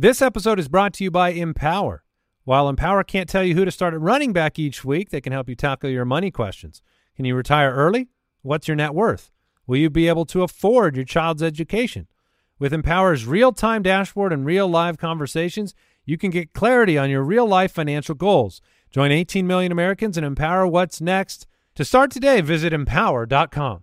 This episode is brought to you by Empower. While Empower can't tell you who to start at running back each week, they can help you tackle your money questions. Can you retire early? What's your net worth? Will you be able to afford your child's education? With Empower's real-time dashboard and real live conversations, you can get clarity on your real-life financial goals. Join 18 million Americans and empower what's next. To start today, visit empower.com.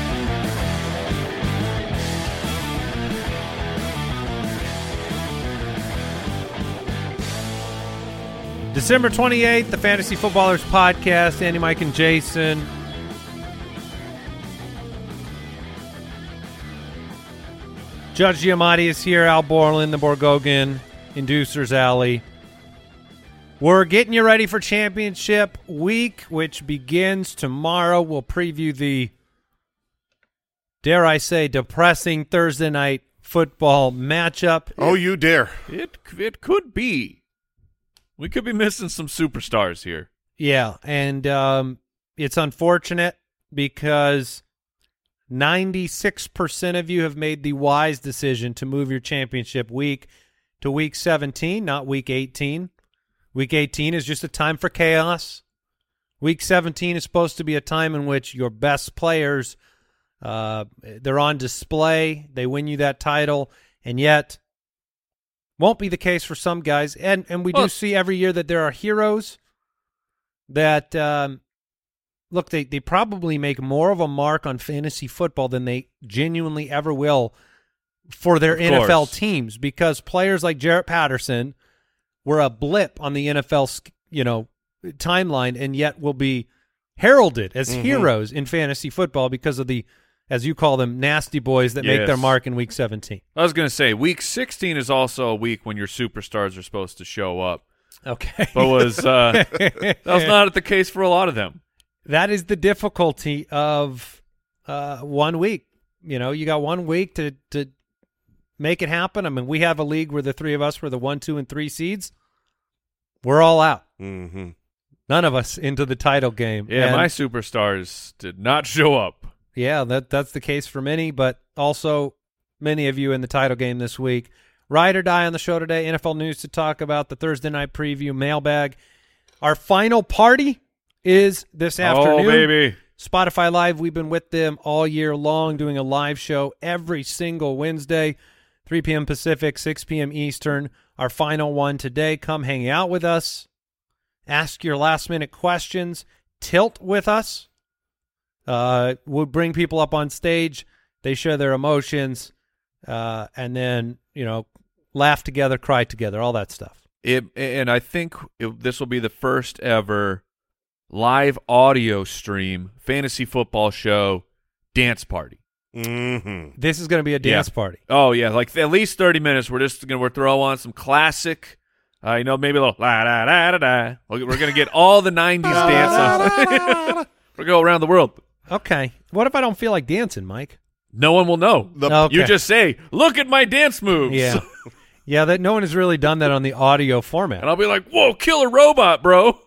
December 28th, the Fantasy Footballers Podcast. Andy, Mike, and Jason. Judge Giamatti is here. Al Borland, the Borgogan, Inducers Alley. We're getting you ready for championship week, which begins tomorrow. We'll preview the, dare I say, depressing Thursday night football matchup. Oh, you dare. It it could be. We could be missing some superstars here. Yeah, and um, it's unfortunate because 96% of you have made the wise decision to move your championship week to week 17, not week 18. Week 18 is just a time for chaos. Week 17 is supposed to be a time in which your best players uh, they're on display, they win you that title, and yet won't be the case for some guys. And and we do see every year that there are heroes that um, look they they probably make more of a mark on fantasy football than they genuinely ever will for their NFL course. teams because players like Jarrett Patterson were a blip on the NFL you know timeline and yet will be heralded as Mm-hmm. heroes in fantasy football because of the as you call them nasty boys that make their mark in week 17. I was going to say week 16 is also a week when your superstars are supposed to show up. Okay. But was uh, that was not the case for a lot of them. that is the difficulty of uh, one week. You know, you got one week to to make it happen. I mean, we have a league where the three of us were the one, two, and three seeds. We're all out. Mm-hmm. None of us into the title game. Yeah, And- my superstars did not show up. Yeah, that that's the case for many, but also many of you in the title game this week. Ride or die on the show today. NFL news to talk about. The Thursday night preview mailbag. Our final party is this oh, afternoon. Oh baby. Spotify Live, we've been with them all year long, doing a live show every single Wednesday, 3 p.m. Pacific, 6 p.m. Eastern. Our final one today. Come hang out with us. Ask your last minute questions. Tilt with us. Uh, we'll bring people up on stage. They share their emotions, uh, and then you know, laugh together, cry together, all that stuff. It, and I think it, this will be the first ever live audio stream fantasy football show dance party. Mm-hmm. This is going to be a dance Yeah. party. Oh yeah, like at least thirty minutes. We're just gonna we're throw on some classic. Uh, you know, maybe a little la da da da da. We're we're gonna get all the '90s dance songs. we're gonna go around the world. Okay. What if I don't feel like dancing, Mike? No one will know. Okay. You just say, "Look at my dance moves." Yeah. yeah, that no one has really done that on the audio format. and I'll be like, "Whoa, killer robot, bro!"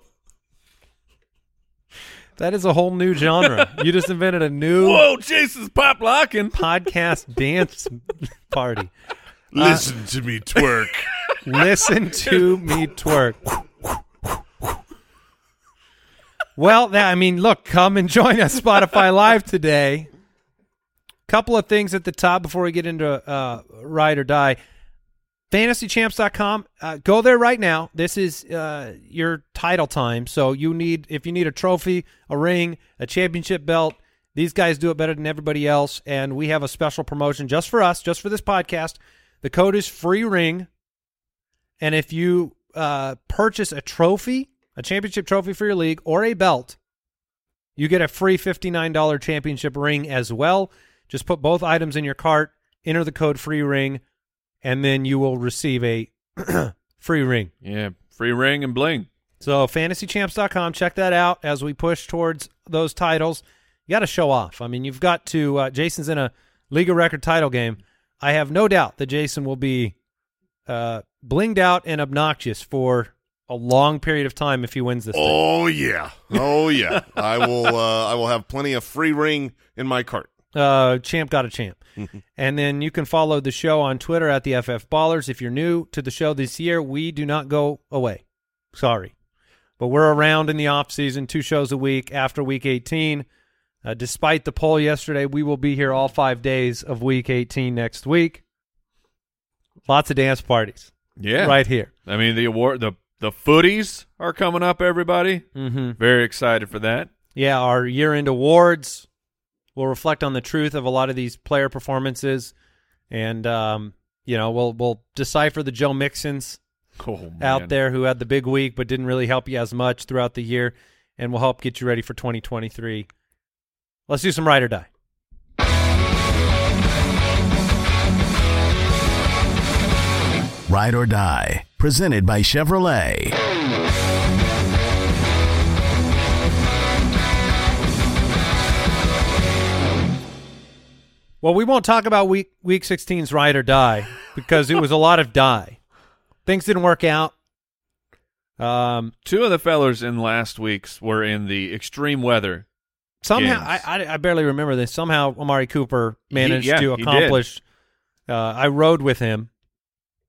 That is a whole new genre. you just invented a new Whoa, Jason's pop locking. podcast dance party. Listen to me twerk. Listen to me twerk. Well, I mean, look, come and join us Spotify Live today. Couple of things at the top before we get into uh, ride or die. FantasyChamps.com. Uh, go there right now. This is uh, your title time. So you need, if you need a trophy, a ring, a championship belt, these guys do it better than everybody else. And we have a special promotion just for us, just for this podcast. The code is free ring. And if you uh, purchase a trophy, a championship trophy for your league, or a belt, you get a free $59 championship ring as well. Just put both items in your cart, enter the code free ring, and then you will receive a free ring. Yeah, free ring and bling. So fantasychamps.com, check that out as we push towards those titles. You got to show off. I mean, you've got to. Uh, Jason's in a league of record title game. I have no doubt that Jason will be uh, blinged out and obnoxious for a long period of time if he wins this. thing. oh yeah. Oh yeah. I will. Uh, I will have plenty of free ring in my cart. Uh, champ got a champ. and then you can follow the show on Twitter at the FF Ballers. If you're new to the show this year, we do not go away. Sorry. But we're around in the off season, two shows a week after week 18. Uh, despite the poll yesterday, we will be here all five days of week 18 next week. Lots of dance parties Yeah, right here. I mean, the award, the the footies are coming up. Everybody, Mm-hmm. very excited for that. Yeah, our year end awards will reflect on the truth of a lot of these player performances, and um, you know we'll we'll decipher the Joe Mixons Oh, out there who had the big week but didn't really help you as much throughout the year, and we'll help get you ready for 2023. Let's do some ride or die. Ride or Die, presented by Chevrolet. Well, we won't talk about week week 16's ride or die because it was a lot of die. Things didn't work out. Um, Two of the fellers in last week's were in the extreme weather. Somehow, games. I, I I barely remember this. Somehow, Amari Cooper managed yeah, to he did. accomplish. Uh, I rode with him.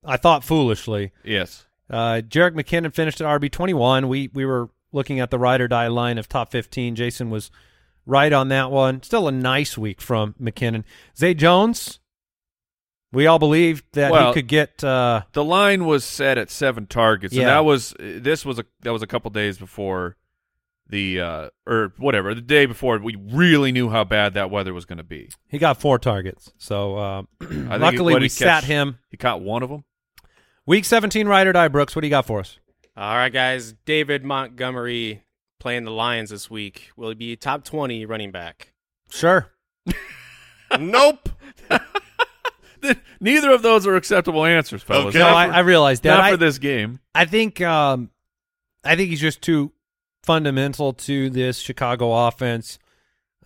I thought foolishly. Yes. Uh, Jerick McKinnon finished at RB twenty one. We we were looking at the ride or die line of top fifteen. Jason was right on that one. Still a nice week from McKinnon. Zay Jones. We all believed that Well- he could get. Uh, The line was set at seven targets, Yeah. and that was this was a that was a couple days before the uh or whatever the day before we really knew how bad that weather was going to be. he got four targets. So uh, I think luckily what we he sat him. He caught one of them. Week seventeen ride or die. Brooks, what do you got for us? All right, guys. David Montgomery playing the Lions this week. Will he be top 20 running back? Sure. nope. Neither of those are acceptable answers, fellas. Okay. No, I, I realized that. not I, for this game. I think um, I think he's just too fundamental to this Chicago offense.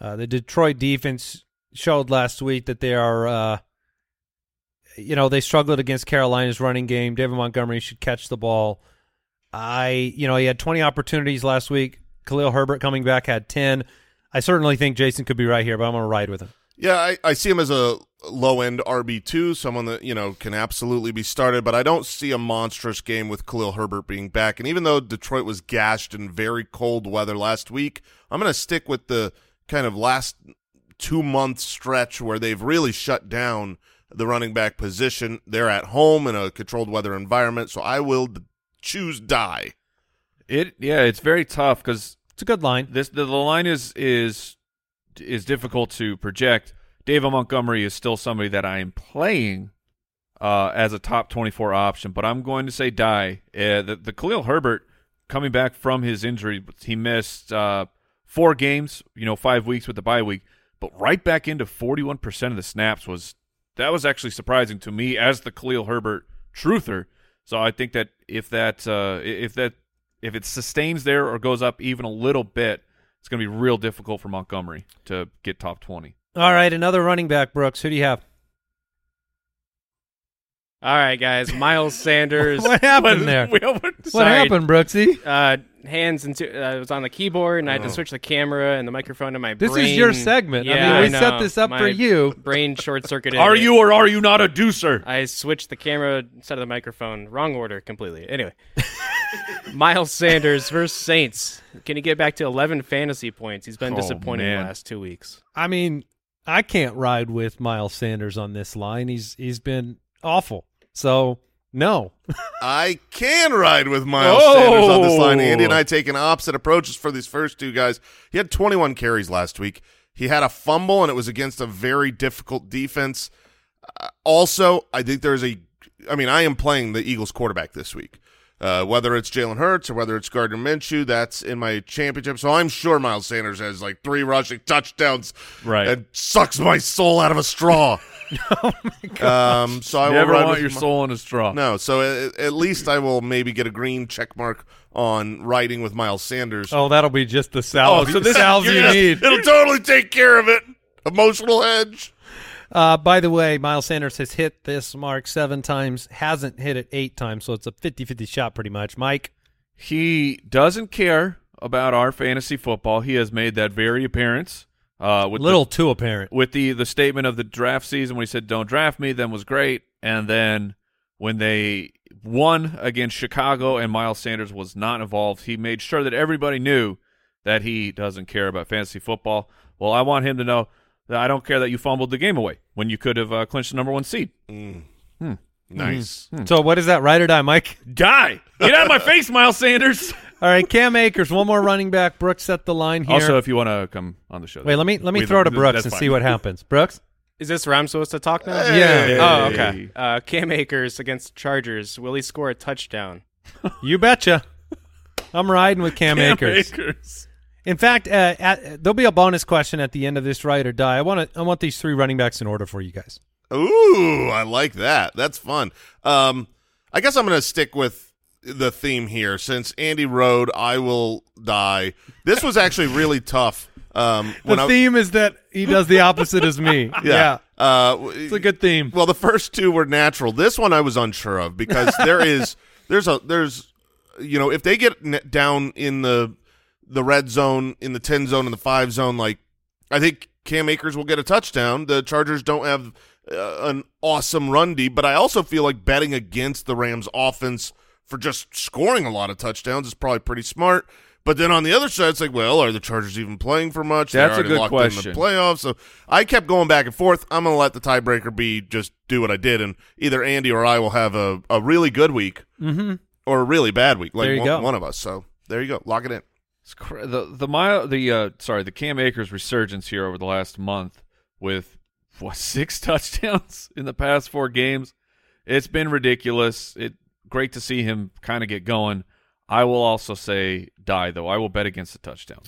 Uh, the Detroit defense showed last week that they are, uh, you know, they struggled against Carolina's running game. David Montgomery should catch the ball. I, you know, he had 20 opportunities last week. Khalil Herbert coming back had 10. I certainly think Jason could be right here, but I'm going to ride with him. Yeah, I, I see him as a low end RB two, someone that you know can absolutely be started, but I don't see a monstrous game with Khalil Herbert being back. And even though Detroit was gashed in very cold weather last week, I'm going to stick with the kind of last two month stretch where they've really shut down the running back position. They're at home in a controlled weather environment, so I will choose die. It yeah, it's very tough because It's a good line. this the, the line is is is difficult to project. David Montgomery is still somebody that I am playing uh, as a top 24 option, but I'm going to say die. Uh, the, the Khalil Herbert coming back from his injury, he missed uh, four games, you know, five weeks with the bye week, but right back into 41% of the snaps was that was actually surprising to me as the Khalil Herbert truther. So I think that if that uh, if that if it sustains there or goes up even a little bit, it's going to be real difficult for Montgomery to get top 20. All right, another running back, Brooks. Who do you have? All right, guys. Miles Sanders. What happened there? We- what- What Sorry. happened, Brooksy? Uh, hands into. Uh, I was on the keyboard, and I had to switch the camera and the microphone to my This brain. is your segment. I Yeah, mean, we know. set this up My for you. Brain short circuited. Are you or are you not a deucer? I switched the camera instead of the microphone. Wrong order completely. Anyway, Miles Sanders versus Saints. Can he get back to 11 fantasy points? He's been Oh, disappointing the last two weeks. I mean, I can't ride with Miles Sanders on this line. He's he's been awful. So no. I can ride with Miles Oh. Sanders on this line. Andy and I taking opposite approaches for these first two guys. He had 21 carries last week. He had a fumble, and it was against a very difficult defense. Uh, also, I think there's a. I mean, I am playing the Eagles quarterback this week. Uh, whether it's Jalen Hurts or whether it's Gardner Minshew, that's in my championship. So I'm sure Miles Sanders has like three rushing touchdowns Right. and sucks my soul out of a straw. Um, so I will Never ride want with your Mi- soul in a straw. no, so at, at least I will maybe get a green check mark on riding with Miles Sanders. Oh, that'll be just the salve, so this salve you yeah, need. It'll totally take care of it. Emotional hedge. Uh, by the way, Miles Sanders has hit this mark seven times, hasn't hit it eight times, so it's a 50-50 shot pretty much. Mike, He doesn't care about our fantasy football. He has made that very apparent. Uh, with little the, too apparent. with the the statement of the draft season when he said don't draft me, then was great, and then when they won against Chicago and Miles Sanders was not involved, he made sure that everybody knew that he doesn't care about fantasy football. Well, I want him to know that I don't care that you fumbled the game away when you could have uh, clinched the number one seed. Nice. So what is that, ride or die, Mike? Die! Get out of my face, Miles Sanders. All right, Cam Akers, one more running back. Brooks set the line here. Also, if you want to come on the show, Wait, let me let me we- throw to Brooks and fine. see what happens. Brooks? Is this where I'm supposed to talk now? Yeah. Oh, okay. Uh, Cam Akers against Chargers. Will he score a touchdown? You betcha. I'm riding with Cam, Cam Akers. Akers. In fact, uh, at, there'll be a bonus question at the end of this ride or die. I want to I want these three running backs in order for you guys. Ooh, I like that. That's fun. Um, I guess I'm going to stick with the theme here since Andy rode. I will die. This was actually really tough. Um, The when I, theme is that he does the opposite as me. yeah, Uh, It's a good theme. Well, the first two were natural. This one I was unsure of because there is there's a there's you know if they get down in the the red zone in the ten zone and the five zone, like I think Cam Akers will get a touchdown. The Chargers don't have uh, an awesome run D, but I also feel like betting against the Rams offense for just scoring a lot of touchdowns is probably pretty smart. But then on the other side, it's like, well, are the Chargers even playing for much? That's a good question. In the playoffs, so I kept going back and forth. I'm going to let the tiebreaker be just do what I did, and either Andy or I will have a, a really good week Mm-hmm. or a really bad week, like There you one, go. one of us. So there you go, lock it in. It's cra- the the mile the uh sorry the Cam Akers resurgence here over the last month with what six touchdowns in the past four games. It's been ridiculous. It great to see him kind of get going. I will also say die though. I will bet against the touchdown.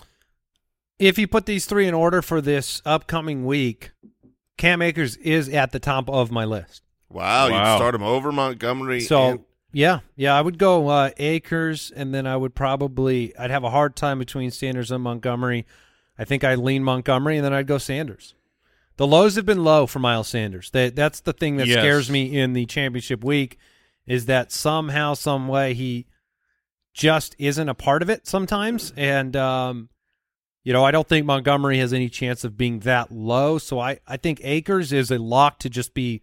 If you put these three in order for this upcoming week, Cam Akers is at the top of my list. Wow, Wow. you'd start him over Montgomery. So and- yeah, yeah, I would go uh, Akers, and then I would probably I'd have a hard time between Sanders and Montgomery. I think I'd lean Montgomery, and then I'd go Sanders. The lows have been low for Miles Sanders. That that's the thing that Yes. scares me in the championship week is that somehow, some way, he just isn't a part of it sometimes, and um, you know I don't think Montgomery has any chance of being that low. So I I think Akers is a lock to just be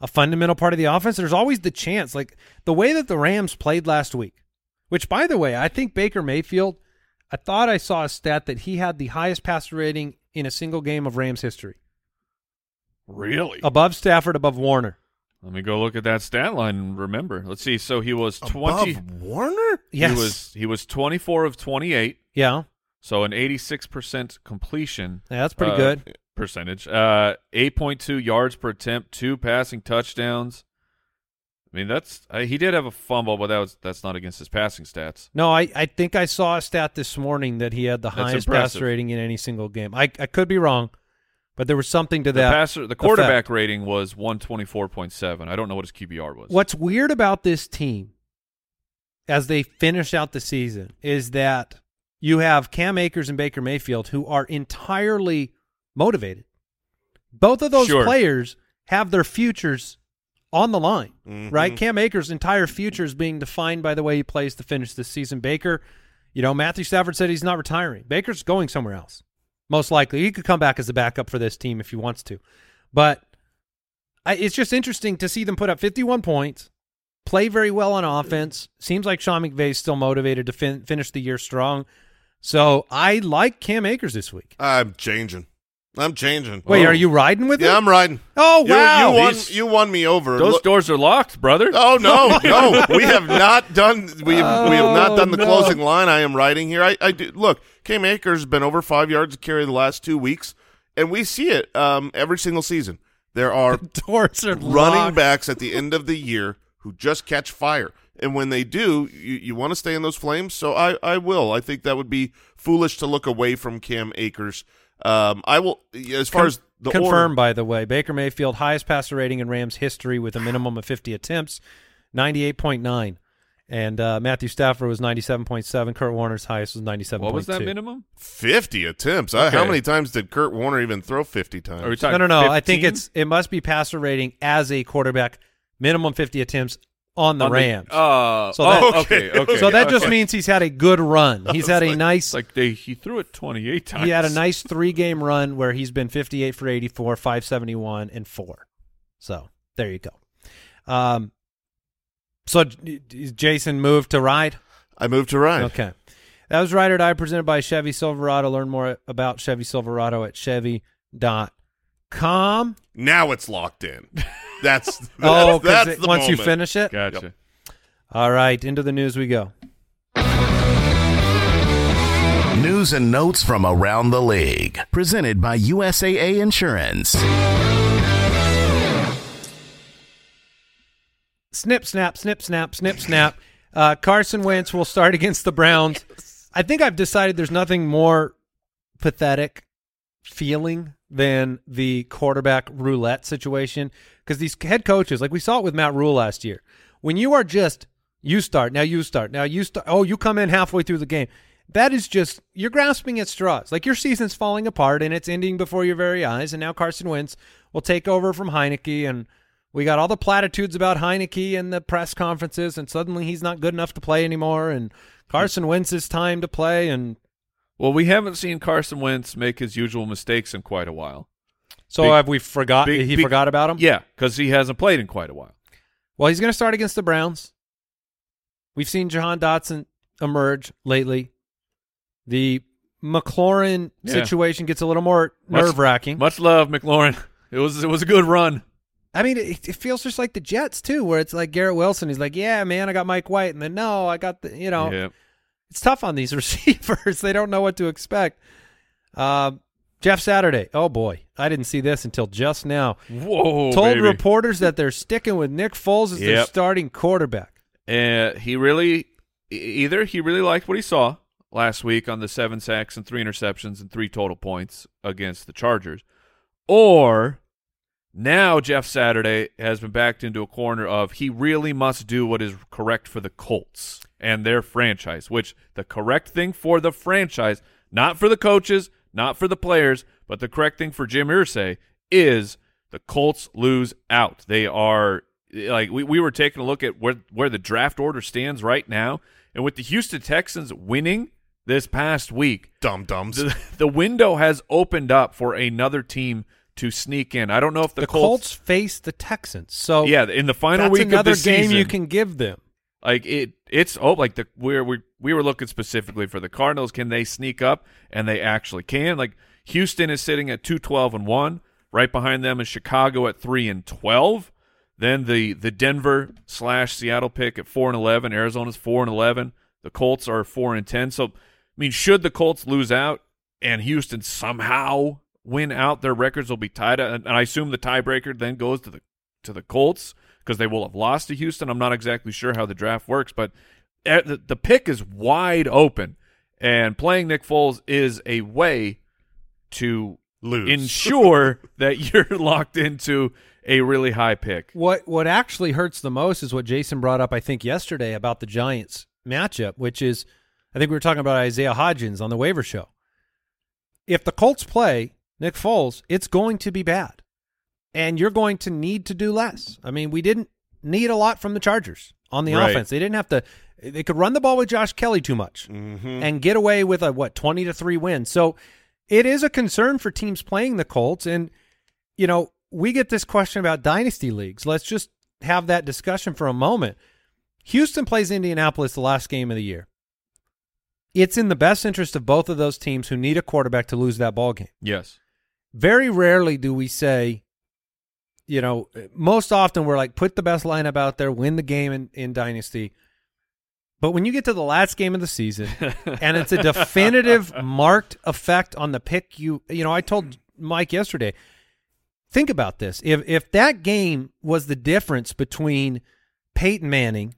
a fundamental part of the offense. There's always the chance, like the way that the Rams played last week, which, by the way, I think Baker Mayfield, I thought I saw a stat that he had the highest passer rating in a single game of Rams history, Really? above Stafford, above Warner. Let me go look at that stat line and remember. Let's see. So he was twenty. above Warner. Yes. He was he was twenty four of twenty eight. yeah, So an eighty six percent completion. yeah, that's pretty uh, good. percentage. Uh, eight point two yards per attempt, two passing touchdowns. I mean, that's uh, he did have a fumble, but that was that's not against his passing stats. No, I, I think I saw a stat this morning that he had the That's highest impressive. passer rating in any single game. I, I could be wrong, but there was something to The that. passer, the quarterback rating was one twenty four point seven. I don't know what his QBR was. What's weird about this team as they finish out the season is that you have Cam Akers and Baker Mayfield who are entirely motivated. Both of those Sure. players have their futures on the line, Mhm. right? Cam Akers' entire future is being defined by the way he plays to finish this season. Baker, You know, Matthew Stafford said he's not retiring. Baker's going somewhere else. Most likely. He could come back as a backup for this team if he wants to. But I, it's just interesting to see them put up 51 points, play very well on offense. Seems like Sean McVay's still motivated to fin- finish the year strong. So I like Cam Akers this week. I'm changing. I'm changing. Wait, Oh. are you riding with Yeah, him? I'm riding. Oh You- wow! You, won. These- You won me over. Those Look- doors are locked, brother. Oh no, no, we have not done. We have, we have not Oh, done the oh, no. closing line. I am writing here. I, I do look. Cam Akers has been over five yards a carry the last two weeks, and we see it um, every single season. There are doors are running locked. backs at the end of the year who just catch fire, and when they do, you, you want to stay in those flames. So I, I will. I think that would be foolish to look away from Cam Akers. Um, I will. As far Con- as the confirmed, order, by the way, Baker Mayfield highest passer rating in Rams history with a minimum of 50 attempts, 98.9. And uh, Matthew Stafford was 97.7. Kurt Warner's highest was 97.2. What was that minimum? fifty attempts. I, how many times did Kurt Warner even throw fifty times? Are we talking No, no, no. I think it's it must be passer rating as a quarterback, minimum 50 attempts on the On Rams. uh, So that- oh, okay, okay. so that just means he's had a good run. He's had a nice like they he threw it 28 times. he had a nice three game run where he's been 58 for 84, 571, and four. So there you go. Um, so J- J- Jason moved to ride. I moved to right. Okay. That was Ride or Die presented by Chevy Silverado. Learn more about Chevy Silverado at Chevy.com. Now it's locked in. That's, that's Oh, because that's the once you finish it? Gotcha. All right. Into the news we go. News and notes from around the league. Presented by USAA Insurance. Snip, snap, snip, snap, snip, snap. Uh, Carson Wentz will start against the Browns. I think I've decided there's nothing more pathetic feeling than the quarterback roulette situation because these head coaches, like we saw it with Matt Rhule last year, when you are just you start now, you start now, you start. Oh, you come in halfway through the game. That is just you're grasping at straws. Like your season's falling apart and it's ending before your very eyes. And now Carson Wentz will take over from Heinicke, and we got all the platitudes about Heinicke and the press conferences, and suddenly he's not good enough to play anymore. And Carson Wentz's time to play, and Well, we haven't seen Carson Wentz make his usual mistakes in quite a while. so Big- have we forgot? big- he big- forgot about him. Yeah, because he hasn't played in quite a while. Well, he's going to start against the Browns. We've seen Jahan Dotson emerge lately. The McLaurin Yeah. situation gets a little more nerve wracking. Much love, McLaurin. It was it was a good run. I mean, it, it feels just like the Jets too, where it's like Garrett Wilson. He's like, "Yeah, man, I got Mike White," and then no, I got the, you know, Yeah. it's tough on these receivers. they don't know what to expect. Um, Jeff Saturday. Oh boy, I didn't see this until just now. Whoa, Told baby. reporters that they're sticking with Nick Foles as their starting quarterback. Uh, he really either he really liked what he saw last week on the seven sacks and three interceptions and three total points against the Chargers, or now Jeff Saturday has been backed into a corner of he really must do what is correct for the Colts and their franchise, which the correct thing for the franchise, not for the coaches, not for the players, but the correct thing for Jim Irsay is the Colts lose out. They are like we, we were taking a look at where where the draft order stands right now, and with the Houston Texans winning this past week, Dum dums. the, the window has opened up for another team to sneak in. I don't know if the, The, Colts, face the Texans, so yeah, in the final week of the game season, you can give them. like it, it's oh, like the we're we we were looking specifically for the Cardinals. Can they sneak up? And they actually can. Like Houston is sitting at two twelve and one. Right behind them is Chicago at three and twelve. Then the the Denver slash Seattle pick at four and eleven. Arizona's four and eleven. The Colts are four and ten. So I mean, should the Colts lose out and Houston somehow win out, their records will be tied. And I assume the tiebreaker then goes to the to the Colts because they will have lost to Houston. I'm not exactly sure how the draft works, but eh, the, the pick is wide open, and playing Nick Foles is a way to Lose. ensure that you're locked into a really high pick. What what actually hurts the most is what Jason brought up, I think, yesterday about the Giants matchup, which is I think we were talking about Isaiah Hodgins on the waiver show. If the Colts play Nick Foles, it's going to be bad. And you're going to need to do less. I mean, we didn't need a lot from the Chargers. on the Right. offense. They didn't have to. They could run the ball with Josh Kelley too much Mm-hmm. and get away with a what twenty to three win. So it is a concern for teams playing the Colts. And you know we get this question about dynasty leagues. Let's just have that discussion for a moment. Houston plays Indianapolis the last game of the year. It's in the best interest of both of those teams who need a quarterback to lose that ball game. Yes. Very rarely do we say, you know, most often we're like, put the best lineup out there, win the game in, in Dynasty. But when you get to the last game of the season and it's a definitive marked effect on the pick you you know, I told Mike yesterday, think about this. If if that game was the difference between Peyton Manning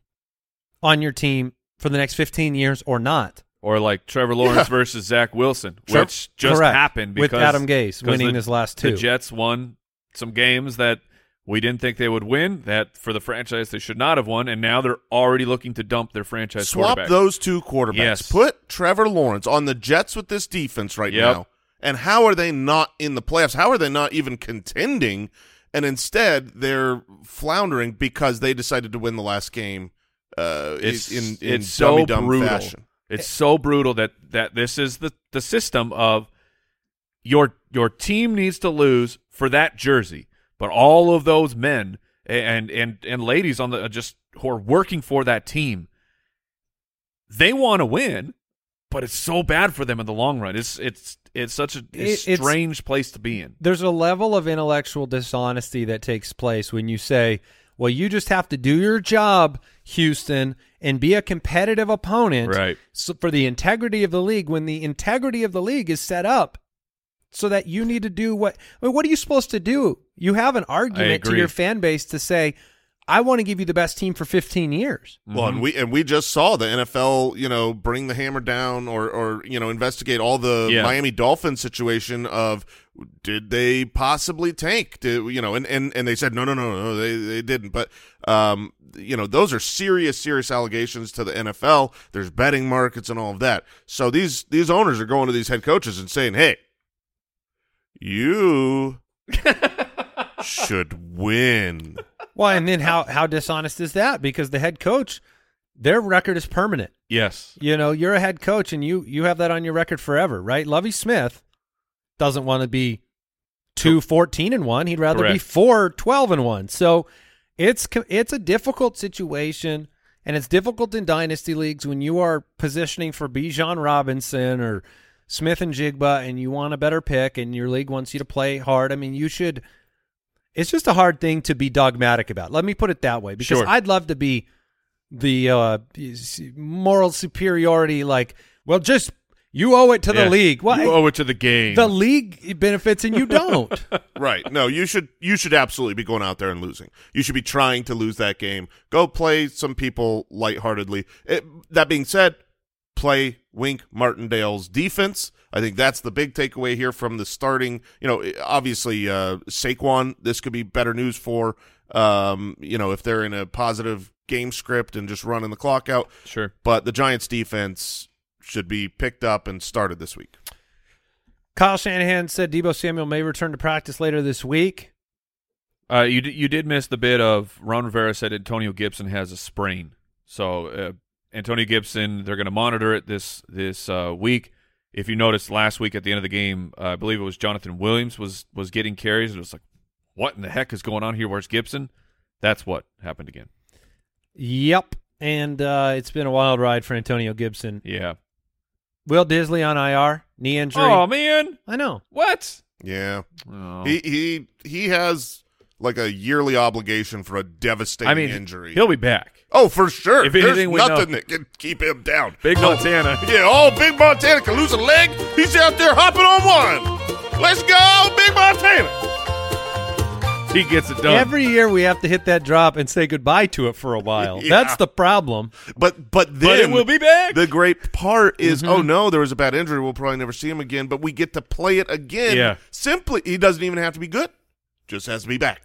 on your team for the next 15 years or not, Or like Trevor Lawrence versus Zach Wilson, which just Correct. happened With because Adam Gase winning the- his last two. The Jets won some games that we didn't think they would win. That for the franchise they should not have won, and now they're already looking to dump their franchise Swap those two quarterbacks. Yes. Put Trevor Lawrence on the Jets with this defense right Yep. now. And how are they not in the playoffs? How are they not even contending? And instead, they're floundering because they decided to win the last game uh, It's in in it's so dumb brutal. fashion. It's so brutal that that this is the the system of your your team needs to lose for that jersey, but all of those men and and and ladies on the uh, just who are working for that team, they want to win, but it's so bad for them in the long run. It's it's it's such a, a It- strange place to be in. there's a level of intellectual dishonesty that takes place when you say, well, you just have to do your job, Houston, and be a competitive opponent Right. so for the integrity of the league when the integrity of the league is set up so that you need to do what I mean, what are you supposed to do? You have an argument to your fan base to say, I want to give you the best team for 15 years. Well, and we and we just saw the NFL, you know, bring the hammer down or or you know investigate all the Yeah. Miami Dolphins situation of did they possibly tank? Did you know? And and and they said no, no, no, no, they they didn't. But um, you know, those are serious, serious allegations to the NFL. There's betting markets and all of that. So these these owners are going to these head coaches and saying, hey, you should win. Well, and then how how dishonest is that? Because the head coach, their record is permanent. Yes. You know, you're a head coach and you you have that on your record forever, right? Lovie Smith doesn't want to be 2 14 and 1. He'd rather be Correct. 4 12 and 1. So it's it's a difficult situation and it's difficult in dynasty leagues when you are positioning for Bijan Robinson or Smith-Njigba and you want a better pick and your league wants you to play hard. I mean, you should it's just a hard thing to be dogmatic about. Let me put it that way because Sure. I'd love to be the uh, moral superiority like well just you owe it to the Yeah. league well you owe it to the game. the league benefits and you don't Right. No, you should you should absolutely be going out there and losing. You should be trying to lose that game. Go play some people lightheartedly. It, that being said, play Wink Martindale's defense. I think that's the big takeaway here from the starting. You know, obviously uh, Saquon. This could be better news for. Um, you know, if they're in a positive game script and just running the clock out. sure. But the Giants' defense should be picked up and started this week. Kyle Shanahan said Deebo Samuel may return to practice later this week Uh, you d- you did miss the bit of Ron Rivera said Antonio Gibson has a sprain. So uh, Antonio Gibson, they're going to monitor it this this uh, week. If you noticed last week at the end of the game, uh, I believe it was Jonathan Williams was was getting carries. It was like, what in the heck is going on here? Where's Gibson? That's what happened again. yep and uh, it's been a wild ride for Antonio Gibson Yeah. Will Dissly on IR knee injury Oh man, I know what? Yeah. Oh. He he he has like a yearly obligation for a devastating I mean, injury. he'll be back. oh, for sure. If There's anything, we know. nothing that can keep him down. Big Oh, Montana. Yeah, oh, Big Montana can lose a leg. He's out there hopping on one. Let's go, Big Montana. He gets it done. Every year we have to hit that drop and say goodbye to it for a while. Yeah. That's the problem. But but then but it will be back. The great part is, Mm-hmm. oh no, there was a bad injury. We'll probably never see him again. But we get to play it again. Yeah. Simply, he doesn't even have to be good. Just has to be back.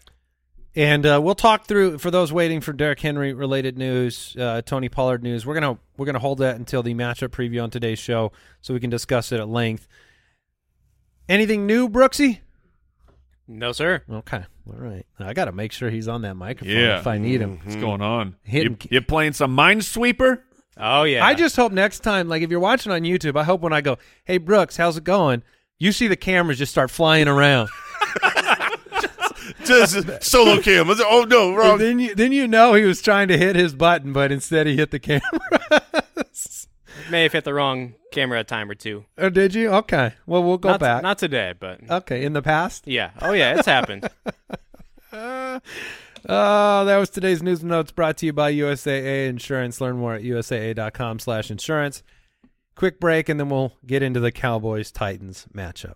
And uh, we'll talk through for those waiting for Derrick Henry related news, uh, Tony Pollard news. We're gonna we're gonna hold that until the matchup preview on today's show, so we can discuss it at length. Anything new, Brooksy? No, sir. Okay, all right. I got to make sure he's on that microphone Yeah. if I need him. What's going on? You, you playing some Minesweeper? Oh yeah. I just hope next time, like if you're watching on YouTube, I hope when I go, "Hey Brooks, how's it going?" You see the cameras just start flying around. Just solo cam. Oh no, And wrong. then you then you know he was trying to hit his button, but instead he hit the camera. may have hit the wrong camera a time or two. oh, did you? Okay. Well, we'll go not, back. Not today, but okay, in the past. yeah. Oh yeah, it's happened. Oh, that was today's news and notes brought to you by USAA Insurance. Learn more at usaa.com slash insurance. Quick break, and then we'll get into the Cowboys-Titans matchup.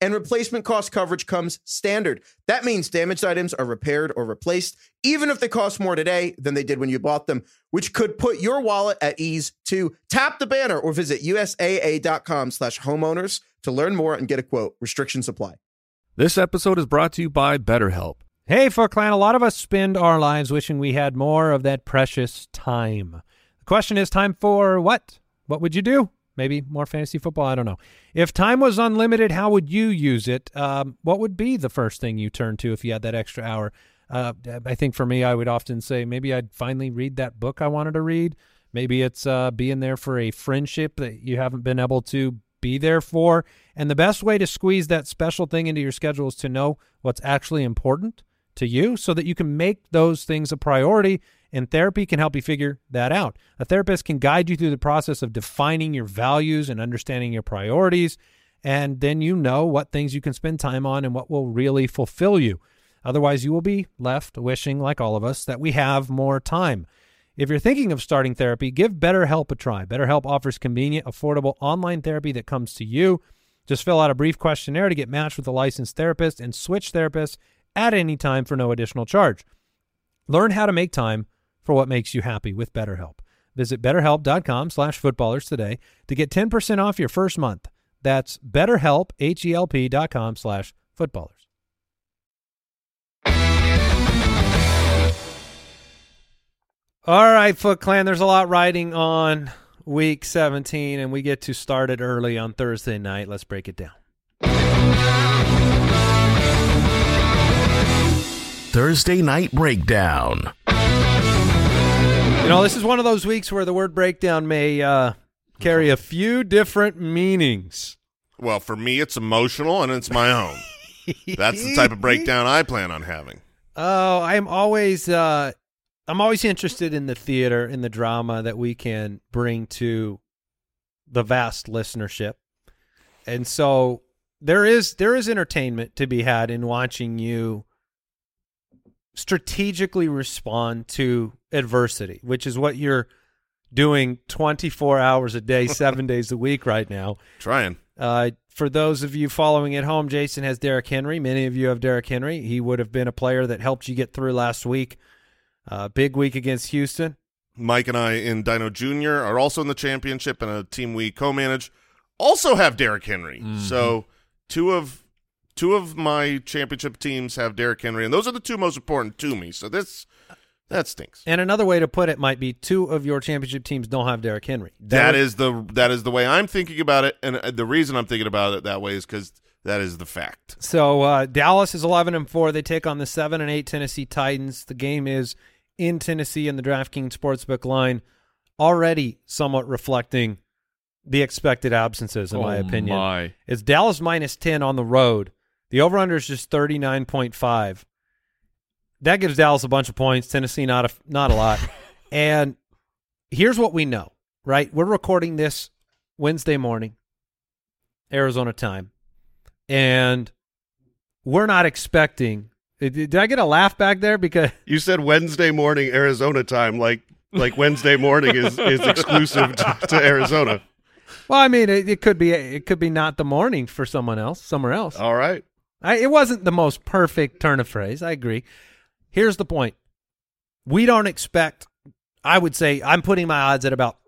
and replacement cost coverage comes standard. That means damaged items are repaired or replaced, even if they cost more today than they did when you bought them, which could put your wallet at ease To Tap the banner or visit USAA.com slash homeowners to learn more and get a quote. Restrictions apply. This episode is brought to you by BetterHelp. Hey, Foot Clan, a lot of us spend our lives wishing we had more of that precious time. The question is time for what? What would you do? Maybe more fantasy football? I don't know. If time was unlimited, how would you use it? Um, what would be the first thing you turn to if you had that extra hour? Uh, I think for me, I would often say maybe I'd finally read that book I wanted to read. Maybe it's uh, being there for a friendship that you haven't been able to be there for. And the best way to squeeze that special thing into your schedule is to know what's actually important to you so that you can make those things a priority. And therapy can help you figure that out. A therapist can guide you through the process of defining your values and understanding your priorities. And then you know what things you can spend time on and what will really fulfill you. Otherwise, you will be left wishing, like all of us, that we have more time. If you're thinking of starting therapy, give BetterHelp a try. BetterHelp offers convenient, affordable online therapy that comes to you. Just fill out a brief questionnaire to get matched with a licensed therapist and switch therapists at any time for no additional charge. Learn how to make time for what makes you happy with BetterHelp. Visit betterhelp.com slash footballers today to get 10% off your first month. That's betterhelp, H-E-L-P dot com slash footballers. All right, Foot Clan, there's a lot riding on week 17, and we get to start it early on Thursday night. Let's break it down. Thursday Night Breakdown. You know, this is one of those weeks where the word breakdown may uh, carry a few different meanings. Well, for me, it's emotional and it's my own. That's the type of breakdown I plan on having. Oh, I'm always uh I'm always interested in the theater in the drama that we can bring to the vast listenership. And so there is there is entertainment to be had in watching you strategically respond to adversity, which is what you're doing 24 hours a day, 7 days a week right now. Trying. Uh, for those of you following at home, Jason has Derrick Henry. Many of you have Derrick Henry. He would have been a player that helped you get through last week. Uh, big week against Houston. Mike and I in Dino Jr. are also in the championship and a team we co-manage also have Derrick Henry. So two of two of my championship teams have Derrick Henry, and those are the two most important to me. So this that stinks. And another way to put it might be two of your championship teams don't have Derrick Henry. that would- is the that is the way I'm thinking about it, and uh, the reason I'm thinking about it that way is because that is the fact. So uh, Dallas is 11 and 4. They take on the 7 and 8 Tennessee Titans. The game is in Tennessee in the DraftKings Sportsbook line, already somewhat reflecting the expected absences, in my Oh, opinion. my. It's Dallas minus 10 on the road. The over under is just 39.5. That gives Dallas a bunch of points. Tennessee not a not a lot. and here's what we know, right? We're recording this Wednesday morning, Arizona time. And we're not expecting eh, did, did I get a laugh back there because You said Wednesday morning Arizona time, like like Wednesday morning is, is exclusive to, to Arizona. well, I mean, it, it could be it could be not the morning for someone else, somewhere else. All right. I, it wasn't the most perfect turn of phrase. I agree. Here's the point: we don't expect. I would say I'm putting my odds at about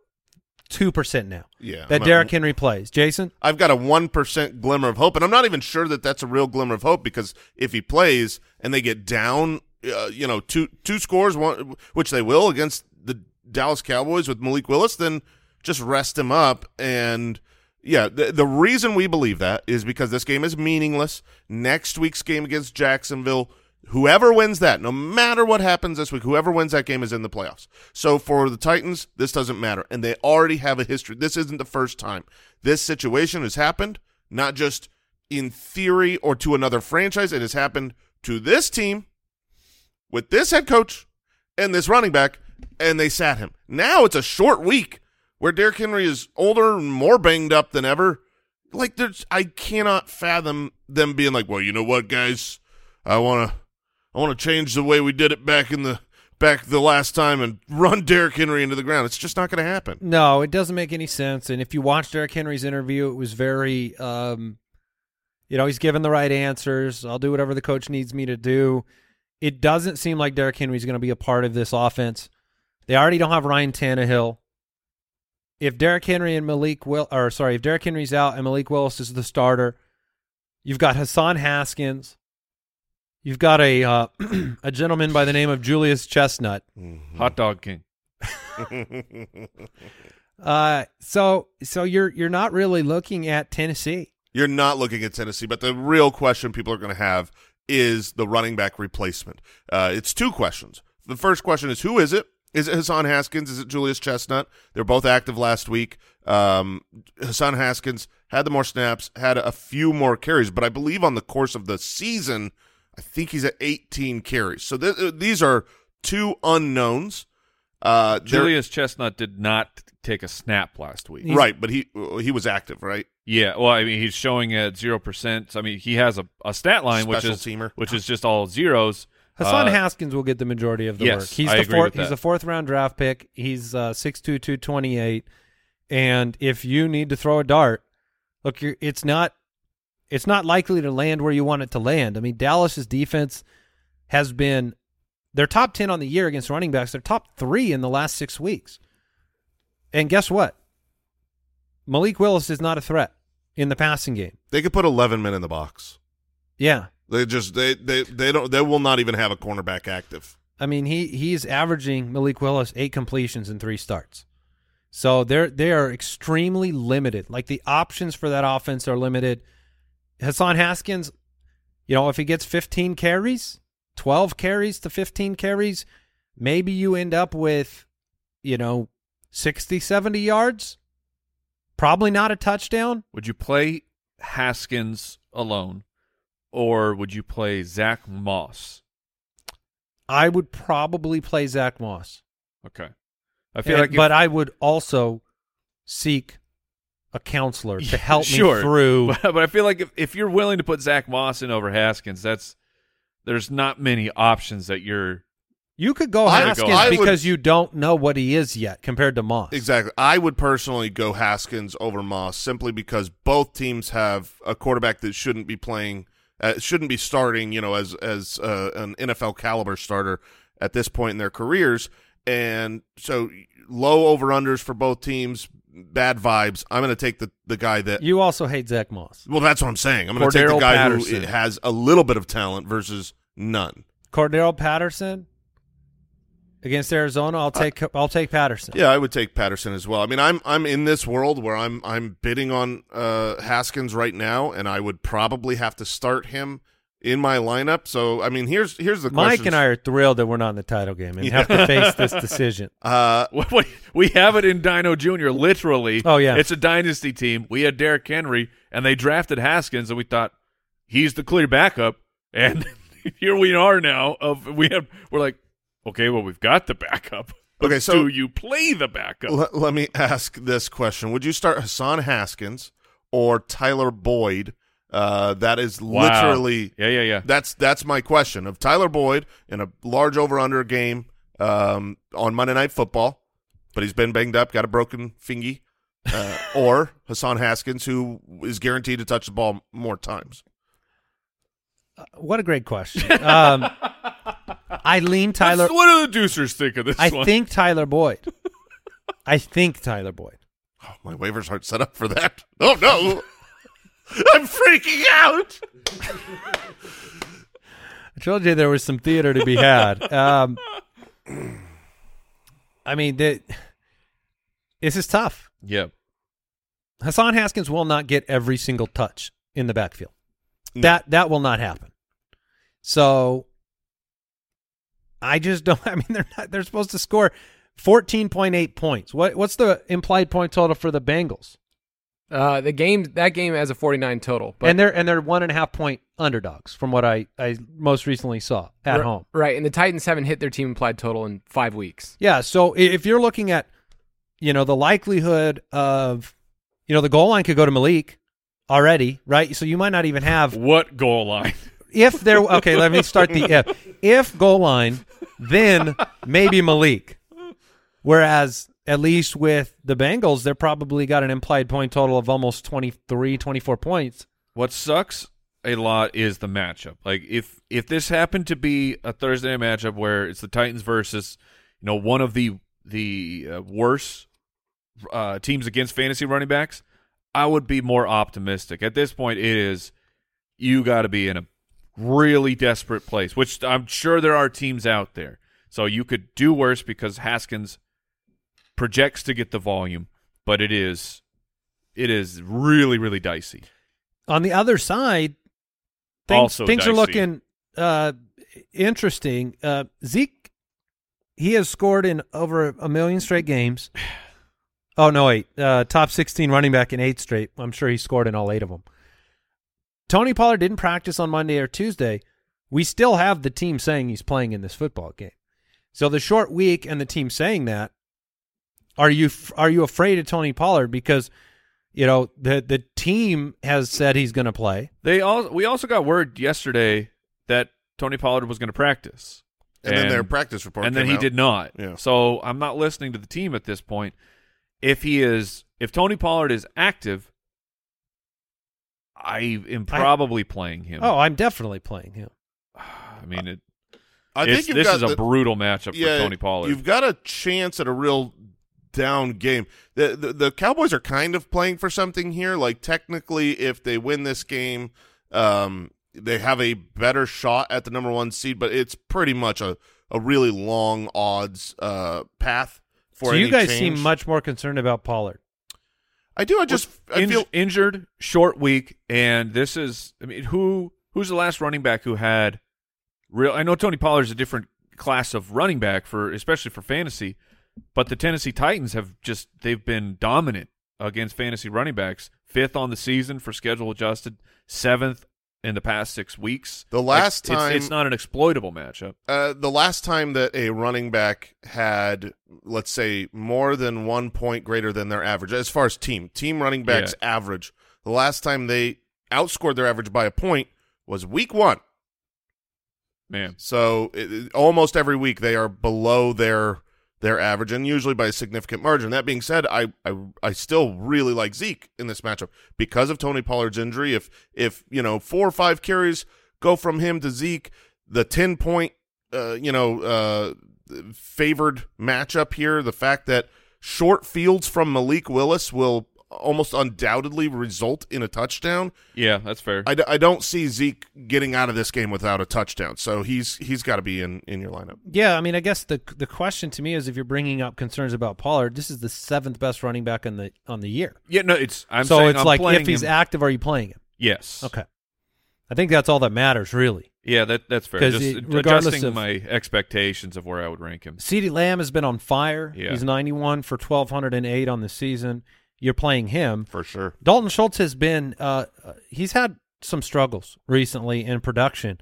two percent now Yeah, that Derrick Henry plays. Jason, I've got a one percent glimmer of hope, and I'm not even sure that that's a real glimmer of hope because if he plays and they get down, uh, you know, two two scores, one which they will against the Dallas Cowboys with Malik Willis, then just rest him up. And yeah, the the reason we believe that is because this game is meaningless. Next week's game against Jacksonville. Whoever wins that, no matter what happens this week, whoever wins that game is in the playoffs. So for the Titans, this doesn't matter. And they already have a history. This isn't the first time this situation has happened, not just in theory or to another franchise. It has happened to this team with this head coach and this running back, and they sat him. Now it's a short week where Derrick Henry is older and more banged up than ever. Like there's, I cannot fathom them being like, well, you know what, guys, I want to, I want to change the way we did it back in the back the last time and run Derrick Henry into the ground. It's just not going to happen. no, it doesn't make any sense. And if you watch Derrick Henry's interview, it was very, um, you know, he's given the right answers. I'll do whatever the coach needs me to do. It doesn't seem like Derrick Henry's going to be a part of this offense. They already don't have Ryan Tannehill. If Derrick Henry and Malik Will, or sorry, if Derrick Henry's out and Malik Willis is the starter, you've got Hassan Haskins. You've got a uh, a gentleman by the name of Julius Chestnut. Hot dog king. Uh, so so you're you're not really looking at Tennessee. You're not looking at Tennessee, but the real question people are going to have is the running back replacement. Uh, it's two questions. The first question is who is it? Is it Hassan Haskins? Is it Julius Chestnut? They're both active last week. Um, Hassan Haskins had the more snaps, had a few more carries, but I believe on the course of the season, I think he's at 18 carries. So th- uh, these are two unknowns. Uh, Julius Chestnut did not take a snap last week. right, but he he was active, right? Yeah, well, I mean, he's showing at zero percent. I mean, he has a, a stat line which is teamer. which is just all zeros. Hassan Uh, Haskins will get the majority of the yes, work. He's I the agree fourth. with He's that. a fourth round draft pick. He's uh, six two two twenty eight. And if you need to throw a dart, look, you're, it's not it's not likely to land where you want it to land. I mean, Dallas's defense has been they're top ten on the year against running backs. They're top three in the last six weeks. And guess what? Malik Willis is not a threat in the passing game. They could put 11 men in the box. Yeah, They just they they they don't they will not even have a cornerback active. I mean, he he's averaging Malik Willis eight completions in three starts. So they're they are extremely limited. Like the options for that offense are limited. Hassan Haskins, you know, if he gets 15 carries, 12 carries to 15 carries, maybe you end up with, you know, 60, 70 yards. Probably not a touchdown. Would you play Haskins alone, or would you play Zach Moss? I would probably play Zach Moss. Okay, I feel And- like, if- but I would also seek a counselor to help sure, me through. But, but I feel like if, if you're willing to put Zach Moss in over Haskins, that's there's not many options that you're. You could go I- Haskins I would- because you don't know what he is yet compared to Moss. Exactly. I would personally go Haskins over Moss simply because both teams have a quarterback that shouldn't be playing, uh, shouldn't be starting. You know, as as uh, an NFL caliber starter at this point in their careers, and so low over unders for both teams. Bad vibes. I'm going to take the the guy that. You also hate Zach Moss. Well, that's what I'm saying. I'm going to take the guy Patterson. who has a little bit of talent versus none. Cordarrelle Patterson against Arizona. I'll take I'll take Patterson. Yeah, I would take Patterson as well. I mean, I'm I'm in this world where I'm I'm bidding on uh, Haskins right now, and I would probably have to start him in my lineup. So, I mean, here's here's the Mike questions. and I are thrilled that we're not in the title game and have to face this decision. Uh, What, what, we have it in Dino Jr. Literally. Oh, yeah. it's a dynasty team. We had Derrick Henry, and they drafted Haskins, and we thought he's the clear backup. And here we are now. Of we have we're like, okay, well we've got the backup. Okay, so- do you play the backup? let, let me ask this question: Would you start Hassan Haskins or Tyler Boyd? Uh, that is Wow. literally yeah, yeah, yeah. That's that's my question of Tyler Boyd in a large over under game um, on Monday Night Football, but he's been banged up, got a broken fingy, uh, or Hassan Haskins, who is guaranteed to touch the ball more times. What a great question. Um, I lean Tyler. What's- what do the Deucers think of this I one? think Tyler Boyd. I think Tyler Boyd. Oh, my waivers aren't set up for that. Oh no, I'm freaking out. I told you there was some theater to be had. Um, I mean, the, this is tough. Yep. Hassan Haskins will not get every single touch in the backfield. No. That that will not happen. So I just don't. I mean, they're not. They're supposed to score fourteen point eight points. What what's the implied point total for the Bengals? Uh, the game that game has a 49 total, but and they're and they're one and a half point underdogs from what I I most recently saw at r- home. right? And the Titans haven't hit their team implied total in five weeks. Yeah. So if you're looking at, you know, the likelihood of, you know, the goal line could go to Malik already, right? So you might not even have What goal line? if there. Okay, let me start the if. If goal line, then maybe Malik. Whereas at least with the Bengals, they're probably got an implied point total of almost 23, 24 points. What sucks a lot is the matchup. Like if if this happened to be a Thursday matchup where it's the Titans versus you know one of the the uh, worst uh, teams against fantasy running backs, I would be more optimistic. At this point, it is you got to be in a really desperate place, which I'm sure there are teams out there. So you could do worse because Haskins projects to get the volume, but it is it is really really dicey. On the other side, things, Also things are looking uh, interesting. Uh, Zeke, he has scored in over a million straight games. Oh no, wait, uh, top sixteen running back in eight straight. I'm sure he scored in all eight of them. Tony Pollard didn't practice on Monday or Tuesday. We still have the team saying he's playing in this football game. So the short week and the team saying that, are you are you afraid of Tony Pollard because you know the the team has said he's going to play? They all we also got word yesterday that Tony Pollard was going to practice, And, then their practice report, and then he out. did not. Yeah. So I'm not listening to the team at this point. If he is, if Tony Pollard is active, I am I- probably playing him. Oh, I'm definitely playing him. I mean, it, I think this is a the- brutal matchup yeah, for Tony Pollard. You've got a chance at a real down game. The, the the Cowboys are kind of playing for something here. Like technically, if they win this game, um, they have a better shot at the number one seed. But it's pretty much a a really long odds uh path for. so you guys change. seem much more concerned about Pollard. I do. I just I feel injured, short week, and this is. I mean, who who's the last running back who had real? I know Tony Pollard's a different class of running back for, especially for fantasy, but the Tennessee Titans have just they've been dominant against fantasy running backs. Fifth on the season for schedule adjusted, seventh in the past six weeks. The last it's- time- it's, not an exploitable matchup. Uh, the last time that a running back had, let's say, more than one point greater than their average, as far as team team running backs average, the last time they outscored their average by a point was week one. Man, So it- almost every week they are below their their average, and usually by a significant margin. That being said, I, I I still really like Zeke in this matchup because of Tony Pollard's injury. If if you know four or five carries go from him to Zeke, the ten point uh, you know uh, favored matchup here, the fact that short fields from Malik Willis will almost undoubtedly result in a touchdown. yeah, that's fair. I, d- I don't see Zeke getting out of this game without a touchdown, so he's he's got to be in, in your lineup. Yeah, I mean, I guess the the question to me is if you're bringing up concerns about Pollard, this is the seventh best running back on the on the year. yeah, no, it's. I'm so saying it's I'm like playing if he's him- active, are you playing him? yes, Okay, I think that's all that matters, really. Yeah, that that's fair. 'Cause Just it- regardless adjusting of- my expectations of where I would rank him. CeeDee Lamb has been on fire. Yeah. He's 91 for 1208 on the season. You're playing him. For sure. Dalton Schultz has been uh, uh, he's had some struggles recently in production.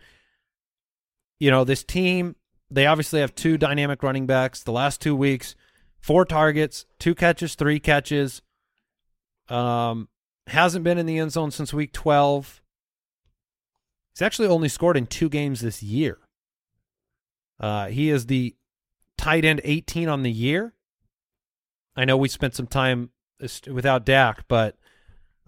You know, this team, they obviously have two dynamic running backs. The last two weeks, four targets, two catches, three catches. Um, hasn't been in the end zone since week 12. He's actually only scored in two games this year. Uh, he is the tight end 18 on the year. I know we spent some time without Dak, but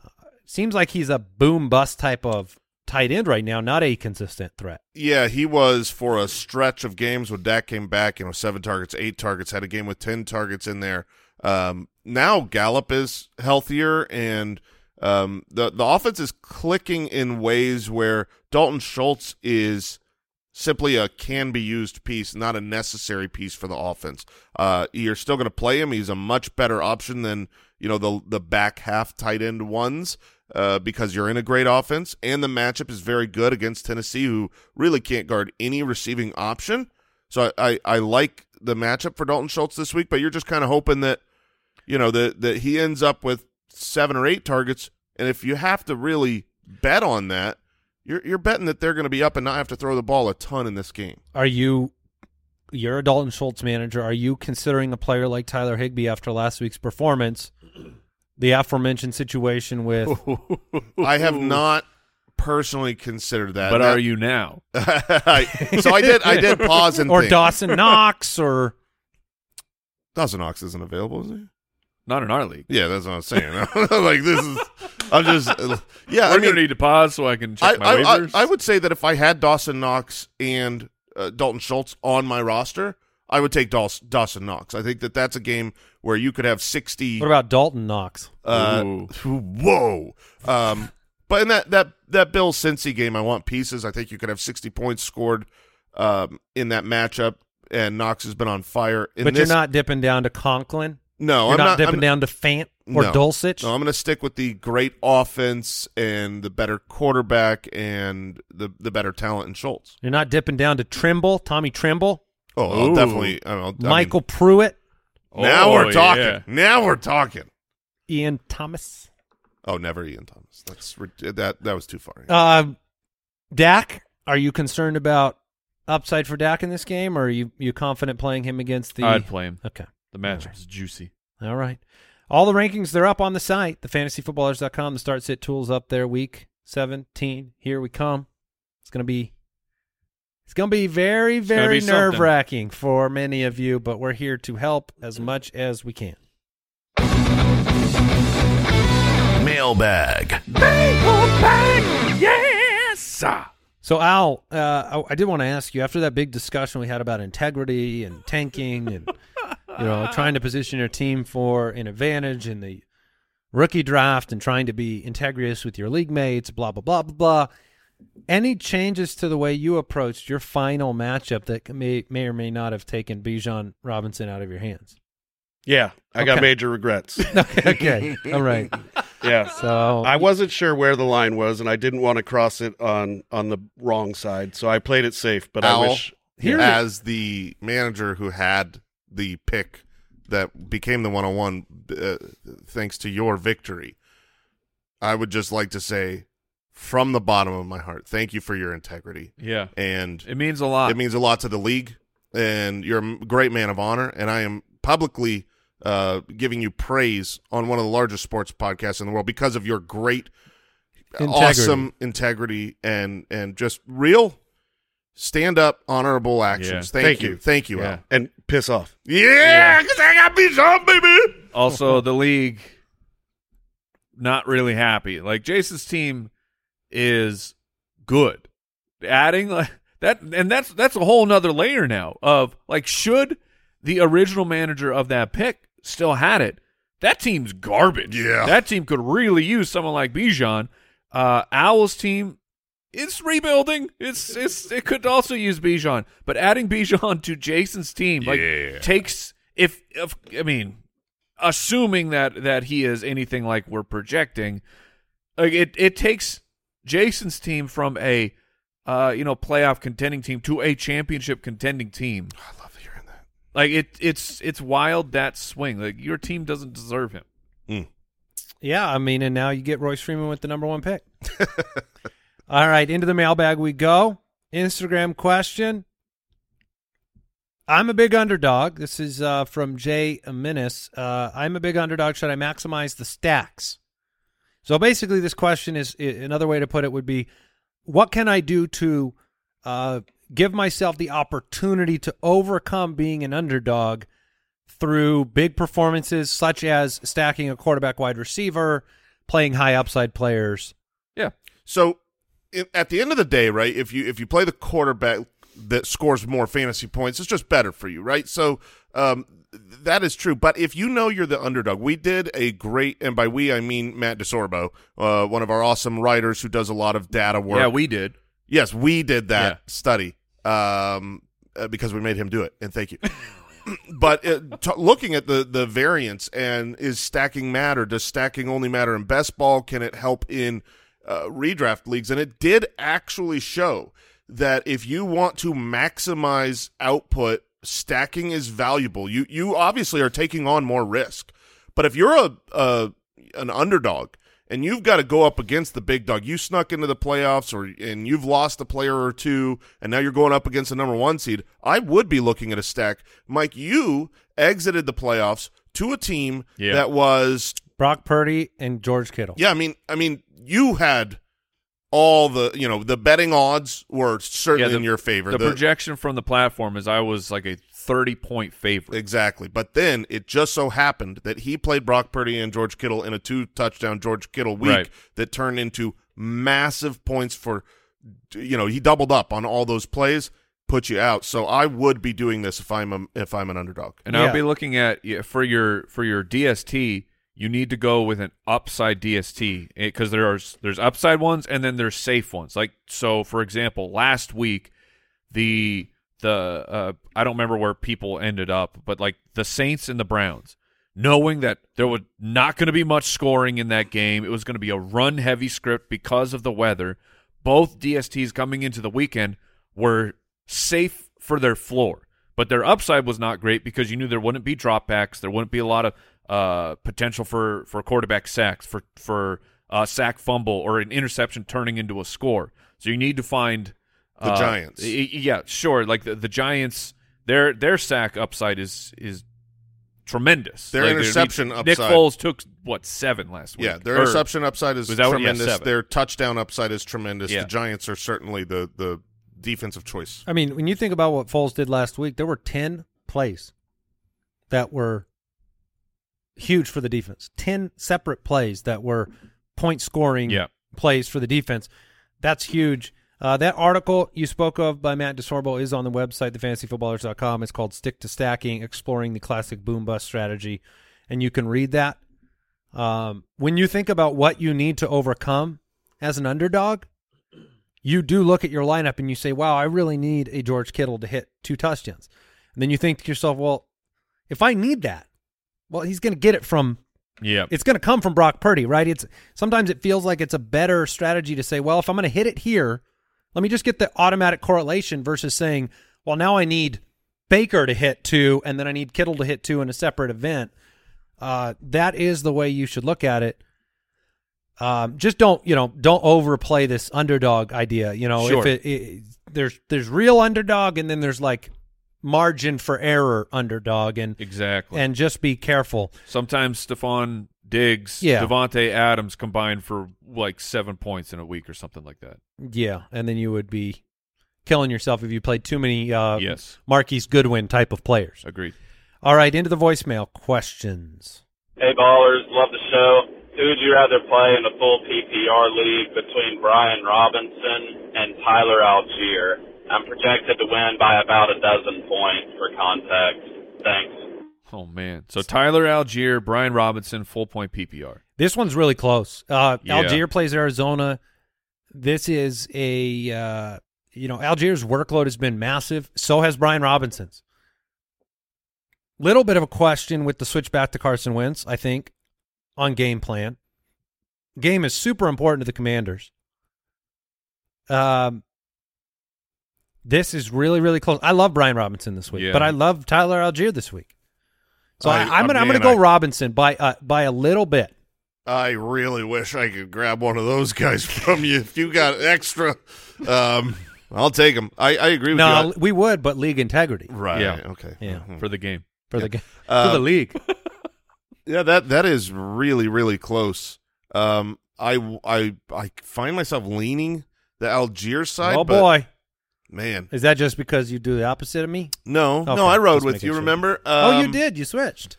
uh, seems like he's a boom bust type of tight end right now, not a consistent threat. Yeah, he was for a stretch of games when Dak came back. You know, seven targets, eight targets, had a game with ten targets in there. Um, now Gallup is healthier, and um, the the offense is clicking in ways where Dalton Schultz is simply a can be used piece, not a necessary piece for the offense. Uh, you're still going to play him. He's a much better option than you know the the back half tight end ones. Uh, because you're in a great offense, and the matchup is very good against Tennessee, who really can't guard any receiving option. So I, I, I like the matchup for Dalton Schultz this week, but you're just kind of hoping that you know that that he ends up with seven or eight targets, and if you have to really bet on that, you're you're betting that they're going to be up and not have to throw the ball a ton in this game. Are you? You're a Dalton Schultz manager. Are you considering a player like Tyler Higbee after last week's performance? The aforementioned situation with I have not personally considered that, But Now- are you now? I- so I did. I did pause and or think. Dawson Knox or Dawson Knox isn't available, is he? Not in our league. Yeah, that's what I'm saying. like this is. I'm just. Yeah, We're I mean, gonna need to pause so I can check I, my I, I, waivers. I would say that if I had Dawson Knox and uh, Dalton Schultz on my roster, I would take Daws- Dawson Knox. I think that that's a game where you could have 60. what about Dalton Knox? Uh, Ooh. whoa. Um, but in that that that Bill Cincy game, I want pieces. I think you could have 60 points scored um, in that matchup, and Knox has been on fire. In but this, you're not dipping down to Conklin. No, you're I'm not, not. dipping I'm, down to Fant or no. Dulcich. No, I'm going to stick with the great offense and the better quarterback and the the better talent in Schultz. You're not dipping down to Tremble, Tommy Tremble, Oh, I'll definitely. I don't know, I MyCole Pruitt, now Oh, we're talking. yeah. Now we're talking. Ian Thomas, Oh, never Ian Thomas. That's that that was too far. uh, Dak. Are you concerned about upside for Dak in this game, or are you you confident playing him against the? I'd play him. Okay. The matchup's juicy. All right. All the rankings, they're up on the site, thefantasyfootballers.com. The start sit tools up there, week 17. Here we come. It's going to be it's going to be very very nerve-wracking for many of you, but we're here to help as much as we can. Mailbag. Mailbag. Yes. So Al, uh, I, I did want to ask you after that big discussion we had about integrity and tanking and you know trying to position your team for an advantage in the rookie draft and trying to be integrous with your league mates, blah blah blah blah blah. Any changes to the way you approached your final matchup that may may or may not have taken Bijan Robinson out of your hands? Yeah, I got major regrets. okay, okay, all right. Yeah. So I wasn't sure where the line was, and I didn't want to cross it on on the wrong side, so I played it safe. But Al, I wish Here- as the manager who had the pick that became the 101 uh, thanks to your victory, I would just like to say from the bottom of my heart, thank you for your integrity. Yeah. And It means a lot. it means a lot to the league, and you're a great man of honor. And I am publicly uh, giving you praise on one of the largest sports podcasts in the world because of your great, Integrity. awesome integrity and and just real stand up, honorable actions. Thank, Thank you. you. thank you, Yeah. Al. and piss off. Yeah, because I got beat on, baby. also, the league not really happy. Like Jason's team is good. Adding like that, and that's that's a whole nother layer now of like should the original manager of that pick still had it. That team's garbage. Yeah. that team could really use someone like Bijan. Uh, Owl's team it's rebuilding. It's it's it could also use Bijan, but adding Bijan to Jason's team like Yeah. takes if, if I mean assuming that that he is anything like we're projecting, like it it takes Jason's team from a uh you know playoff contending team to a championship contending team. I love hearing that. Like it it's it's wild that swing. Like your team doesn't deserve him. Yeah, I mean, and now you get Royce Freeman with the number one pick. All right, into the mailbag we go. Instagram question. I'm a big underdog. This is uh, from Jay Minis. Uh, I'm a big underdog. Should I maximize the stacks? So basically, this question is another way to put it would be, what can I do to uh, give myself the opportunity to overcome being an underdog through big performances such as stacking a quarterback wide receiver, playing high upside players. Yeah. So at the end of the day, right? If you if you play the quarterback that scores more fantasy points, it's just better for you, right? So um, that is true. But if you know you're the underdog, we did a great, and by we I mean Matt DeSorbo, uh, one of our awesome writers who does a lot of data work. Yeah, we did. yes, we did that Yeah. study um, uh, because we made him do it, and thank you. but uh, t- looking at the the variance and is stacking matter? Does stacking only matter in best ball? Can it help in uh, redraft leagues? And it did actually show that if you want to maximize output, stacking is valuable. You you obviously are taking on more risk, but if you're a, a an underdog and you've got to go up against the big dog, you snuck into the playoffs or and you've lost a player or two, and now you're going up against the number one seed. I would be looking at a stack, Mike. You exited the playoffs to a team Yeah. that was Brock Purdy and George Kittle. yeah. I mean, I mean, you had all the you know the betting odds were certainly the, in your favor. The, The- projection from the platform is I was like a 30 point favorite. Exactly. But then it just so happened that he played Brock Purdy and George Kittle in a two touchdown George Kittle week Right. that turned into massive points for you know, he doubled up on all those plays, put you out. So I would be doing this if I'm a, if I'm an underdog. And Yeah. I'll be looking at yeah, for your for your DST. You need to go with an upside DST because there's there's upside ones and then there's safe ones. Like so, for example, last week the the uh, I don't remember where people ended up, but like the Saints and the Browns, knowing that there was not going to be much scoring in that game, it was going to be a run heavy script because of the weather. Both DSTs coming into the weekend were safe for their floor, but their upside was not great because you knew there wouldn't be dropbacks, there wouldn't be a lot of uh, potential for for quarterback sacks, for for uh, sack fumble or an interception turning into a score. So you need to find The uh, Giants. Yeah, sure. Like the, the Giants, their their sack upside is is tremendous. Their Like, interception Nick upside- Nick Foles took what seven last week. Yeah, their Or- interception upside is was that what- yeah, tremendous. their touchdown upside is tremendous. Yeah. The Giants are certainly the the defensive choice. I mean, when you think about what Foles did last week, there were 10 plays that were huge for the defense. 10 separate plays that were point scoring Yeah. plays for the defense. That's huge. Uh, that article you spoke of by Matt DeSorbo is on the website, thefantasyfootballers.com. It's called Stick to Stacking, Exploring the Classic Boom Bust Strategy. And you can read that. Um, when you think about what you need to overcome as an underdog, you do look at your lineup and you say, wow, I really need a George Kittle to hit two touchdowns. And then you think to yourself, well, if I need that, well, he's going to get it from Yeah. it's going to come from Brock Purdy, right? It's sometimes it feels like it's a better strategy to say, well, if I'm going to hit it here, let me just get the automatic correlation versus saying, well, now I need Baker to hit two, and then I need Kittle to hit two in a separate event. Uh, that is the way you should look at it. Um, just don't you know don't overplay this underdog idea. You know, Sure. if it, it there's there's real underdog, and then there's like margin for error underdog, and exactly. and just be careful. sometimes Stefon Diggs, Yeah. Davante Adams combined for like seven points in a week or something like that. Yeah, and then you would be killing yourself if you played too many uh, yes, Marquise Goodwin type of players. agreed. All right, into the voicemail questions. Hey ballers, love the show. Who would you rather play in a full PPR league between Brian Robinson and Tyler Allgeier? I'm projected to win by about a dozen points for context. Thanks. Oh man. So Tyler Allgeier, Brian Robinson, full point PPR. This one's really close. Uh, Yeah. Allgeier plays Arizona. This is a uh, you know Allgeier's workload has been massive. So has Brian Robinson's. Little bit of a question with the switch back to Carson Wentz. I think on game plan. Game is super important to the Commanders. Um, this is really really close. I love Brian Robinson this week, Yeah. but I love Tyler Allgeier this week. So I, I- I'm gonna I'm gonna go I- Robinson by uh, by a little bit. I really wish I could grab one of those guys from you. If you got extra, um, I'll take them. I, I agree with No, you. we would, but league integrity Right. Yeah. Okay. Yeah. Mhm. for the game. for the ga- Uh, for the league. Yeah, that that is really really close. Um, I I I find myself leaning the Allgeier side. oh but, boy, man, is that just because you do the opposite of me? no, Okay, no, I rode with you. sure. Remember? oh, you Um, did. You switched.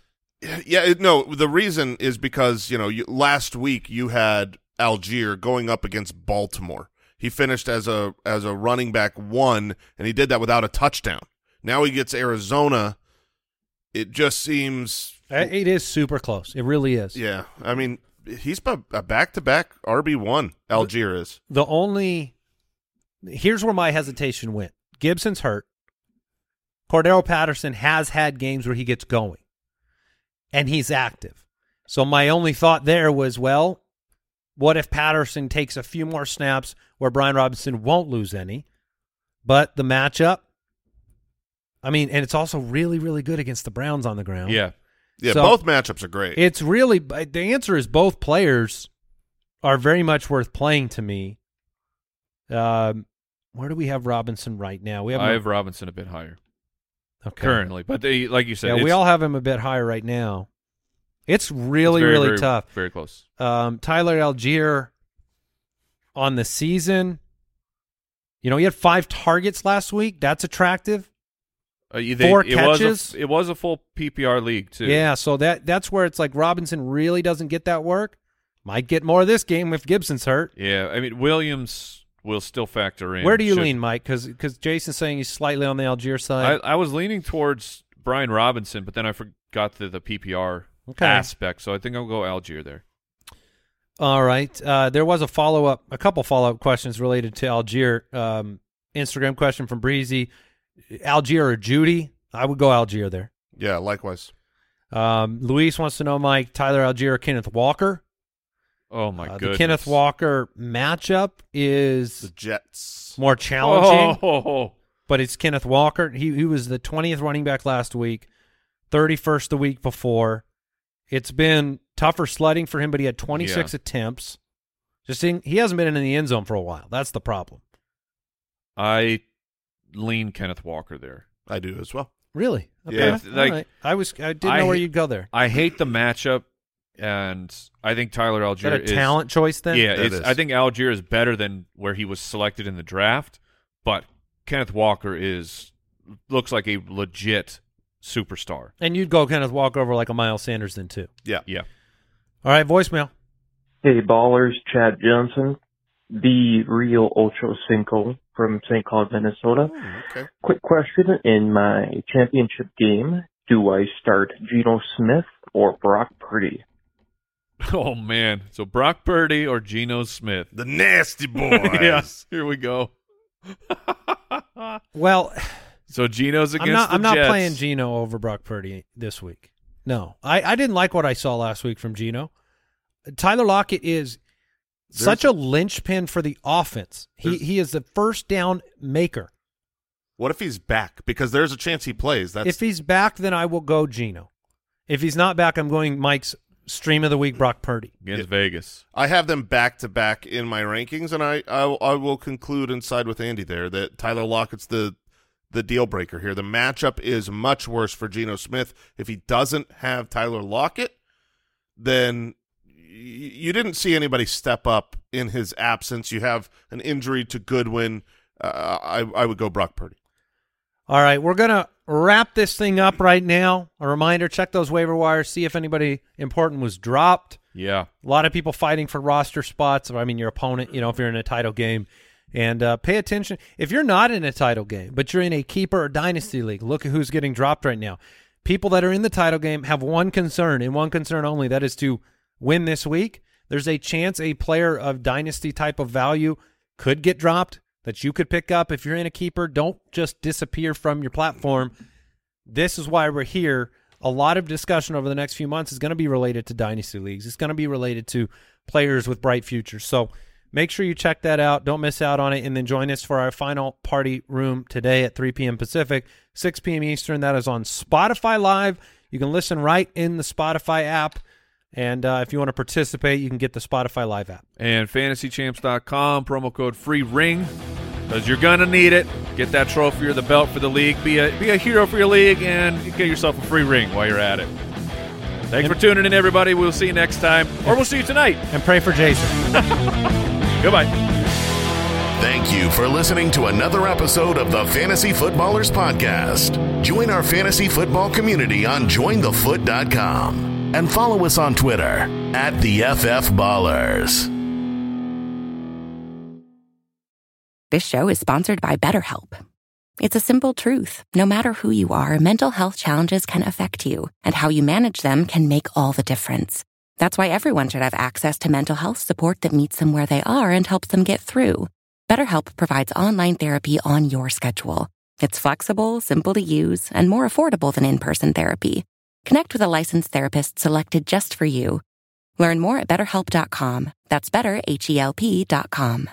Yeah, it, no. The reason is because you know you, last week you had Allgeier going up against Baltimore. He finished as a as a running back one, and he did that without a touchdown. Now he gets Arizona it just seems Uh, It is super close. It really is. yeah. I mean, he's a back to back RB one. Allgeier is. The only here's where my hesitation went. Gibson's hurt. Cordarrelle Patterson has had games where he gets going, and he's active. So my only thought there was, well, what if Patterson takes a few more snaps where Brian Robinson won't lose any? But the matchup, I mean, and it's also really, really good against the Browns on the ground. Yeah. Yeah, So- both matchups are great. It's really the answer is both players are very much worth playing to me. Um, where do we have Robinson right now? We have, I have Robinson a bit higher okay. currently, but they, like you said, Yeah, we all have him a bit higher right now. It's really, it's very, really very- tough. Very close. Um, Tyler Allgeier on the season. You know, he had five targets last week. That's attractive. Uh, they- Four it Was catches? a, it was a full PPR league too. Yeah, so that that's where it's like Robinson really doesn't get that work. Might get more of this game if Gibson's hurt. Yeah. I mean, Williams will still factor in. Where do you Should- lean, Mike? Because Jason's saying he's slightly on the Allgeier I, side. I was leaning towards Brian Robinson, but then I forgot the, the PPR Okay. aspect, so I think I'll go Allgeier there. All right. Uh, there was a follow up, a couple follow up questions related to Allgeier. Um, Instagram question from Breezy: Allgeier or Judy? I would go Allgeier there. yeah, likewise. Um, Luis wants to know, Mike, Tyler Allgeier or Kenneth Walker? Oh my Uh, goodness. the Kenneth Walker matchup is The Jets. more challenging. Oh, but it's Kenneth Walker. He he was the twentieth running back last week, thirty first the week before. It's been tougher sledding for him, but he had twenty six Yeah. attempts. Just seeing, he hasn't been in the end zone for a while. That's the problem. I lean Kenneth Walker there. I do as well. Really? Okay. Yeah, like- right. I was I didn't I know where hate- you'd go there. I hate the matchup, and I think Tyler Is Allgeier that a is talent choice then? Yeah, it's. I think Allgeier is better than where he was selected in the draft, but Kenneth Walker is looks like a legit superstar. And you'd go Kenneth Walker over like a Miles Sanders then too. Yeah. Yeah. All right, voicemail. Hey, ballers, Chad Johnson, the real Ocho Cinco from St. Cloud, Minnesota. Hmm, okay. Quick question. In my championship game, do I start Geno Smith or Brock Purdy? Oh man, so Brock Purdy or Geno Smith? The nasty boys. yes, here we go. Well, So Geno's against I'm not the I'm not playing Geno over Brock Purdy this week. No. I, I didn't like what I saw last week from Geno. Tyler Lockett is such a linchpin for the offense. He he is the first down maker. What if he's back? Because there's a chance he plays. That's if he's back, then I will go Geno. If he's not back, I'm going Mike's stream of the week, Brock Purdy. against Vegas. I have them back to back in my rankings, and I, I I will conclude and side with Andy there that Tyler Lockett's the the deal breaker here. The matchup is much worse for Geno Smith. If he doesn't have Tyler Lockett, then y- you didn't see anybody step up in his absence. You have an injury to Goodwin. Uh, I I would go Brock Purdy. All right, we're gonna wrap this thing up right now. A reminder: check those waiver wires, see if anybody important was dropped. Yeah, A lot of people fighting for roster spots. I mean, your opponent, you know, if you're in a title game. And uh, pay attention. If you're not in a title game, but you're in a keeper or dynasty league, look at who's getting dropped right now. People that are in the title game have one concern and one concern only that is to win this week. There's a chance a player of dynasty type of value could get dropped that you could pick up. If you're in a keeper, don't just disappear from your platform. This is why we're here. A lot of discussion over the next few months is going to be related to dynasty leagues. It's going to be related to players with bright futures. So make sure you check that out. Don't miss out on it. And then join us for our final party room today at 3 p.m. Pacific, 6 p.m. Eastern. That is on Spotify Live. You can listen right in the Spotify app. And uh, if you want to participate, you can get the Spotify Live app. and fantasychamps.com promo code free ring because you're gonna need it. Get that trophy or the belt for the league. Be a be a hero for your league and get yourself a free ring while you're at it. Thanks for tuning in, everybody. We'll see you next time, or we'll see you tonight. And pray for Jason. Goodbye. Thank you for listening to another episode of the Fantasy Footballers Podcast. Join our fantasy football community on jointhefoot.com and follow us on Twitter at the FF Ballers. This show is sponsored by BetterHelp. It's a simple truth. No matter who you are, mental health challenges can affect you, and how you manage them can make all the difference. That's why everyone should have access to mental health support that meets them where they are and helps them get through. BetterHelp provides online therapy on your schedule. It's flexible, simple to use, and more affordable than in person therapy. Connect with a licensed therapist selected just for you. Learn more at betterhelp.com. That's betterhelp.com.